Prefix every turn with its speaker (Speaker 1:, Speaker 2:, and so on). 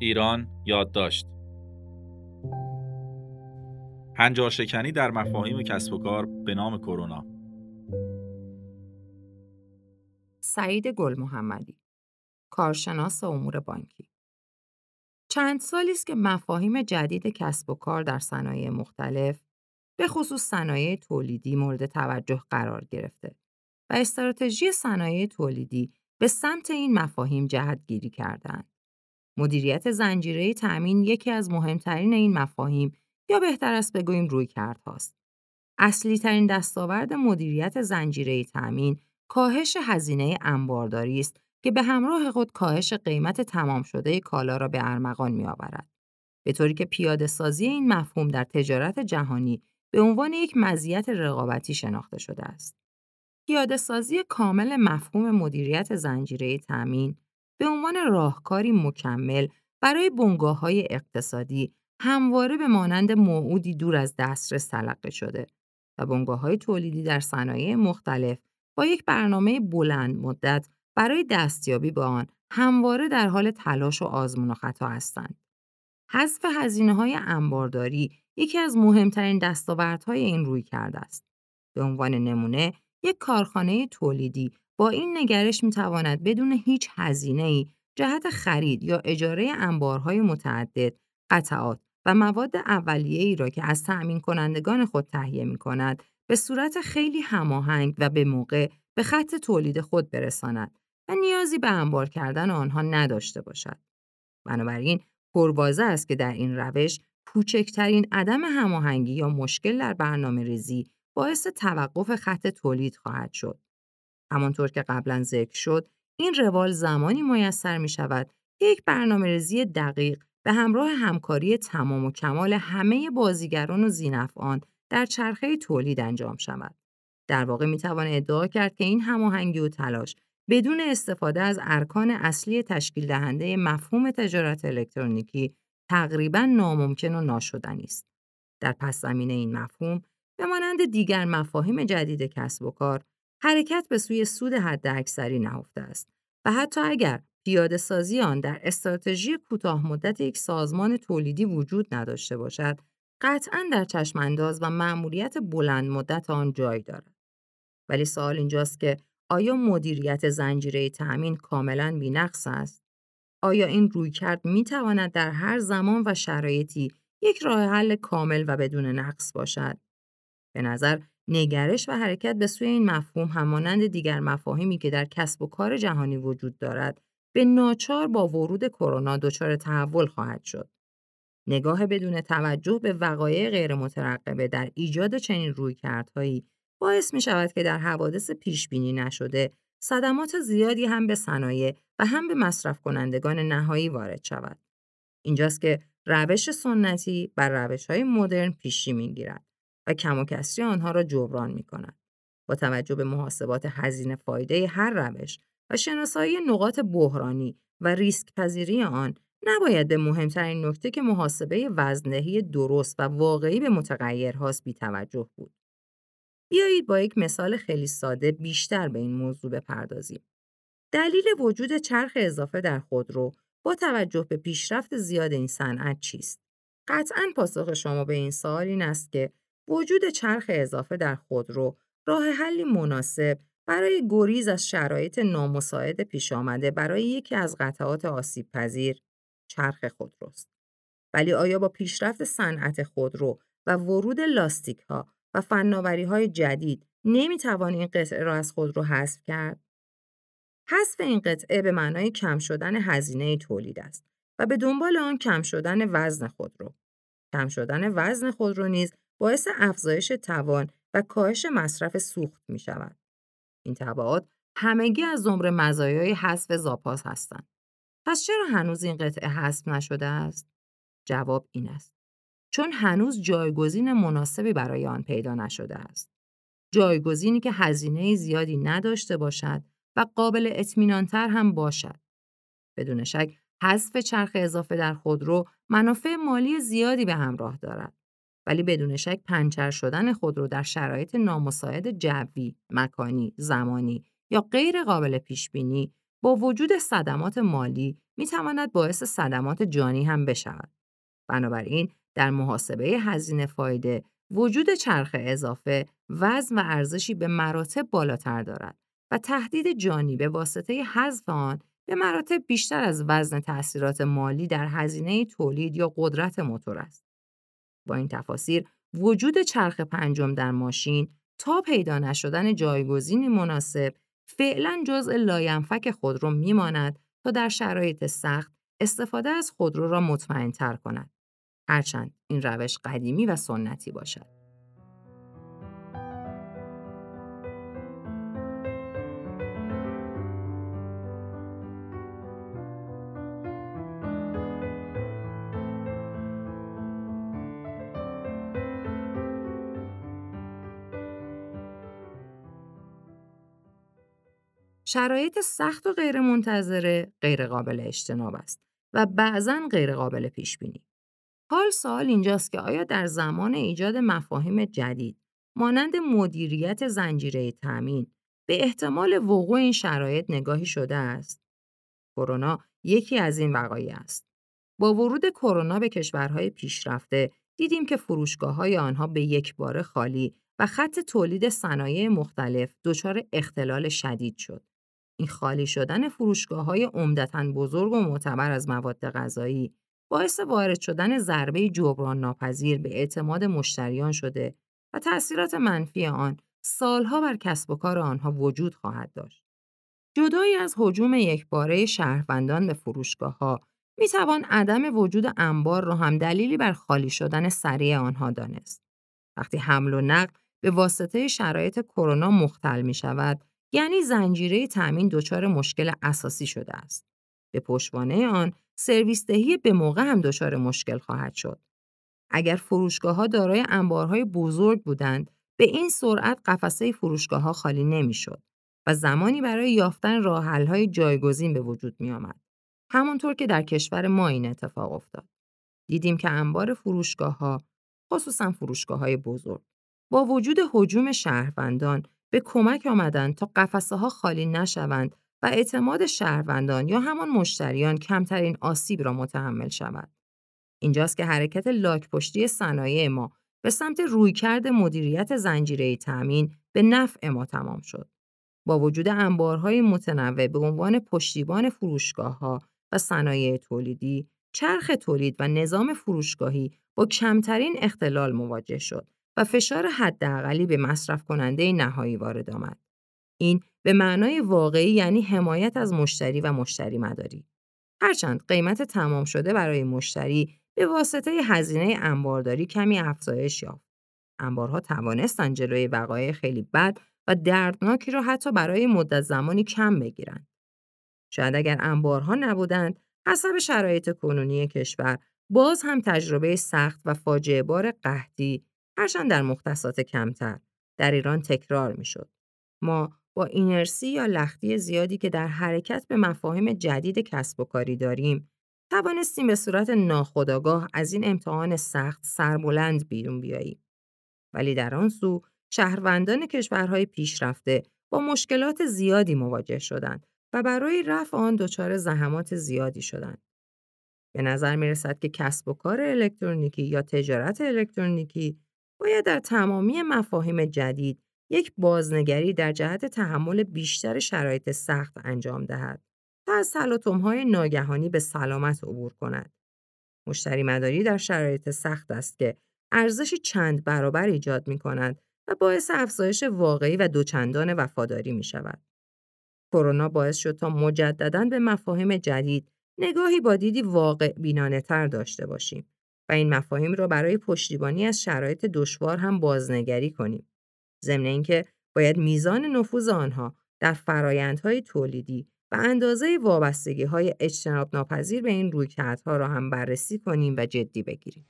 Speaker 1: ایران یادداشت. هنجار شکنی در مفاهیم کسب و کار به نام کرونا.
Speaker 2: سعید گل محمدی کارشناس امور بانکی. چند سالی است که مفاهیم جدید کسب و کار در صنایع مختلف به خصوص صنایع تولیدی مورد توجه قرار گرفته و استراتژی صنایع تولیدی به سمت این مفاهیم جهت گیری کردند. مدیریت زنجیره تأمین یکی از مهمترین این مفاهیم یا بهتر است بگوییم روی کرد هاست. اصلی ترین دستاورد مدیریت زنجیره تأمین کاهش هزینه انبارداری است که به همراه خود کاهش قیمت تمام شده کالا را به ارمغان می آورد. به طوری که پیاده سازی این مفهوم در تجارت جهانی به عنوان یک مزیت رقابتی شناخته شده است. پیاده سازی کامل مفهوم مدیریت زنجیره تأمین به عنوان راهکاری مکمل برای بنگاه های اقتصادی همواره به مانند موعودی دور از دسترس تلقی شده و بنگاه های تولیدی در صنایع مختلف با یک برنامه بلند مدت برای دستیابی به آن همواره در حال تلاش و آزمون و خطا هستند. حذف هزینه های انبارداری یکی از مهمترین دستاوردهای این روی کرده است. به عنوان نمونه، یک کارخانه تولیدی با این نگرش می تواند بدون هیچ هزینه ای جهت خرید یا اجاره انبارهای متعدد، قطعات و مواد اولیه ای را که از تأمین کنندگان خود تهیه می کند به صورت خیلی هماهنگ و به موقع به خط تولید خود برساند و نیازی به انبار کردن آنها نداشته باشد. بنابراین پروازه است که در این روش کوچکترین عدم هماهنگی یا مشکل در برنامه ریزی باعث توقف خط تولید خواهد شد. همانطور که قبلا ذکر شد، این روال زمانی میسر می شود که یک برنامه ریزی دقیق به همراه همکاری تمام و کمال همه بازیگران و زینفعان در چرخه تولید انجام شود. در واقع می توان ادعا کرد که این هماهنگی و تلاش بدون استفاده از ارکان اصلی تشکیل دهنده مفهوم تجارت الکترونیکی تقریبا ناممکن و ناشدنی است. در پس زمینه این مفهوم به مانند دیگر مفاهیم جدید کسب و کار حرکت به سوی سود حداکثری نهفته است و حتی اگر پیاده سازی آن در استراتژی کوتاه مدت یک سازمان تولیدی وجود نداشته باشد قطعا در چشم انداز و مأموریت بلند مدت آن جای دارد. ولی سوال اینجاست که آیا مدیریت زنجیره تأمین کاملا بینقص است؟ آیا این رویکرد می تواند در هر زمان و شرایطی یک راه حل کامل و بدون نقص باشد؟ به نظر نگرش و حرکت به سوی این مفهوم همانند دیگر مفاهیمی که در کسب و کار جهانی وجود دارد به ناچار با ورود کرونا دچار تحول خواهد شد. نگاه بدون توجه به وقایع غیر مترقبه در ایجاد چنین رویکردهایی باعث می شود که در حوادث پیش بینی نشده صدمات زیادی هم به صنایع و هم به مصرف کنندگان نهایی وارد شود. اینجاست که روش سنتی بر روش های مدرن پیشی می گیرد. و کم و کسری آنها را جبران می کند. با توجه به محاسبات هزینه فایده هر روش و شناسایی نقاط بحرانی و ریسک پذیری آن نباید به مهمترین نکته که محاسبه وزندهی درست و واقعی به متغیرهاست بی توجه بود. بیایید با یک مثال خیلی ساده بیشتر به این موضوع بپردازیم. دلیل وجود چرخ اضافه در خودرو با توجه به پیشرفت زیاد این صنعت چیست؟ قطعا پاسخ شما به این سوال این است که وجود چرخ اضافه در خودرو راه حلی مناسب برای گریز از شرایط نامساعد پیش آمده برای یکی از قطعات آسیب پذیر چرخ خودروست. ولی آیا با پیشرفت صنعت خودرو و ورود لاستیک ها و فناوری های جدید نمی‌توان این قطعه را از خودرو حذف کرد؟ حذف این قطعه به معنای کم شدن هزینه تولید است و به دنبال آن کم شدن وزن خودرو. کم شدن وزن خودرو نیز باعث افزایش توان و کاهش مصرف سوخت می شود. این تبعات همگی از زمره مزایای حذف زاپاس هستند. پس چرا هنوز این قطعه حذف نشده است؟ جواب این است. چون هنوز جایگزین مناسبی برای آن پیدا نشده است. جایگزینی که هزینه زیادی نداشته باشد و قابل اطمینانتر هم باشد. بدون شک حذف چرخ اضافه در خودرو منافع مالی زیادی به همراه دارد. ولی بدون شک پنچر شدن خود رو در شرایط نامساعد جوی، مکانی، زمانی یا غیر قابل پیش بینی با وجود صدمات مالی می تواند باعث صدمات جانی هم بشود. بنابراین در محاسبه هزینه فایده وجود چرخ اضافه وزن و ارزشی به مراتب بالاتر دارد و تهدید جانی به واسطه حذف آن به مراتب بیشتر از وزن تأثیرات مالی در هزینه تولید یا قدرت موتور است. با این تفاسیر وجود چرخ پنجم در ماشین تا پیدا نشدن جایگزینی مناسب فعلا جزء لاینفک خودرو میماند تا در شرایط سخت استفاده از خودرو را مطمئن تر کند. هرچند این روش قدیمی و سنتی باشد. شرایط سخت و غیرمنتظره غیرقابل اجتناب است و بعضا غیرقابل پیش بینی. حال سوال اینجاست که آیا در زمان ایجاد مفاهیم جدید مانند مدیریت زنجیره تامین به احتمال وقوع این شرایط نگاهی شده است؟ کرونا یکی از این وقایع است. با ورود کرونا به کشورهای پیشرفته دیدیم که فروشگاه های آنها به یک بار خالی و خط تولید صنایع مختلف دچار اختلال شدید شد. این خالی شدن فروشگاه های عمدتا بزرگ و معتبر از مواد غذایی باعث وارد شدن ضربه جبران ناپذیر به اعتماد مشتریان شده و تأثیرات منفی آن سالها بر کسب و کار آنها وجود خواهد داشت. جدایی از حجوم یکباره شهروندان به فروشگاه ها می توان عدم وجود انبار را هم دلیلی بر خالی شدن سریع آنها دانست. وقتی حمل و نقل به واسطه شرایط کرونا مختل می شود، یعنی زنجیره تأمین دچار مشکل اساسی شده است. به پشتوانه آن سرویس دهی به موقع هم دچار مشکل خواهد شد. اگر فروشگاه ها دارای انبارهای بزرگ بودند، به این سرعت قفسه فروشگاه ها خالی نمی‌شد و زمانی برای یافتن های جایگزین به وجود می آمد. همانطور که در کشور ما این اتفاق افتاد. دیدیم که انبار فروشگاه ها، خصوصا فروشگاه های بزرگ، با وجود حجوم شهروندان به کمک آمدند تا قفسه ها خالی نشوند و اعتماد شهروندان یا همان مشتریان کمترین آسیب را متحمل شود. اینجاست که حرکت لاک پشتی صنایع ما به سمت رویکرد مدیریت زنجیره تأمین به نفع ما تمام شد. با وجود انبارهای متنوع به عنوان پشتیبان فروشگاه ها و صنایع تولیدی، چرخ تولید و نظام فروشگاهی با کمترین اختلال مواجه شد و فشار حداقلی به مصرف کننده نهایی وارد آمد. این به معنای واقعی یعنی حمایت از مشتری و مشتری مداری. هرچند قیمت تمام شده برای مشتری به واسطه هزینه انبارداری کمی افزایش یافت. انبارها توانستند جلوی وقایع خیلی بد و دردناکی را حتی برای مدت زمانی کم بگیرند. شاید اگر انبارها نبودند، حسب شرایط کنونی کشور، باز هم تجربه سخت و فاجعه بار قحطی هرچند در مختصات کمتر در ایران تکرار می‌شد. ما با اینرسی یا لختی زیادی که در حرکت به مفاهیم جدید کسب و کاری داریم توانستیم به صورت ناخودآگاه از این امتحان سخت سربلند بیرون بیاییم. ولی در آن سو شهروندان کشورهای پیشرفته با مشکلات زیادی مواجه شدند و برای رفع آن دچار زحمات زیادی شدند. به نظر می رسد که کسب و کار الکترونیکی یا تجارت الکترونیکی باید در تمامی مفاهیم جدید یک بازنگری در جهت تحمل بیشتر شرایط سخت انجام دهد تا از های ناگهانی به سلامت عبور کند. مشتری مداری در شرایط سخت است که ارزش چند برابر ایجاد می کند و باعث افزایش واقعی و دوچندان وفاداری می شود. کرونا باعث شد تا مجددا به مفاهیم جدید نگاهی با دیدی واقع بینانه تر داشته باشیم و این مفاهیم را برای پشتیبانی از شرایط دشوار هم بازنگری کنیم. ضمن اینکه باید میزان نفوذ آنها در فرایندهای تولیدی و اندازه وابستگی های اجتناب ناپذیر به این رویکردها را هم بررسی کنیم و جدی بگیریم.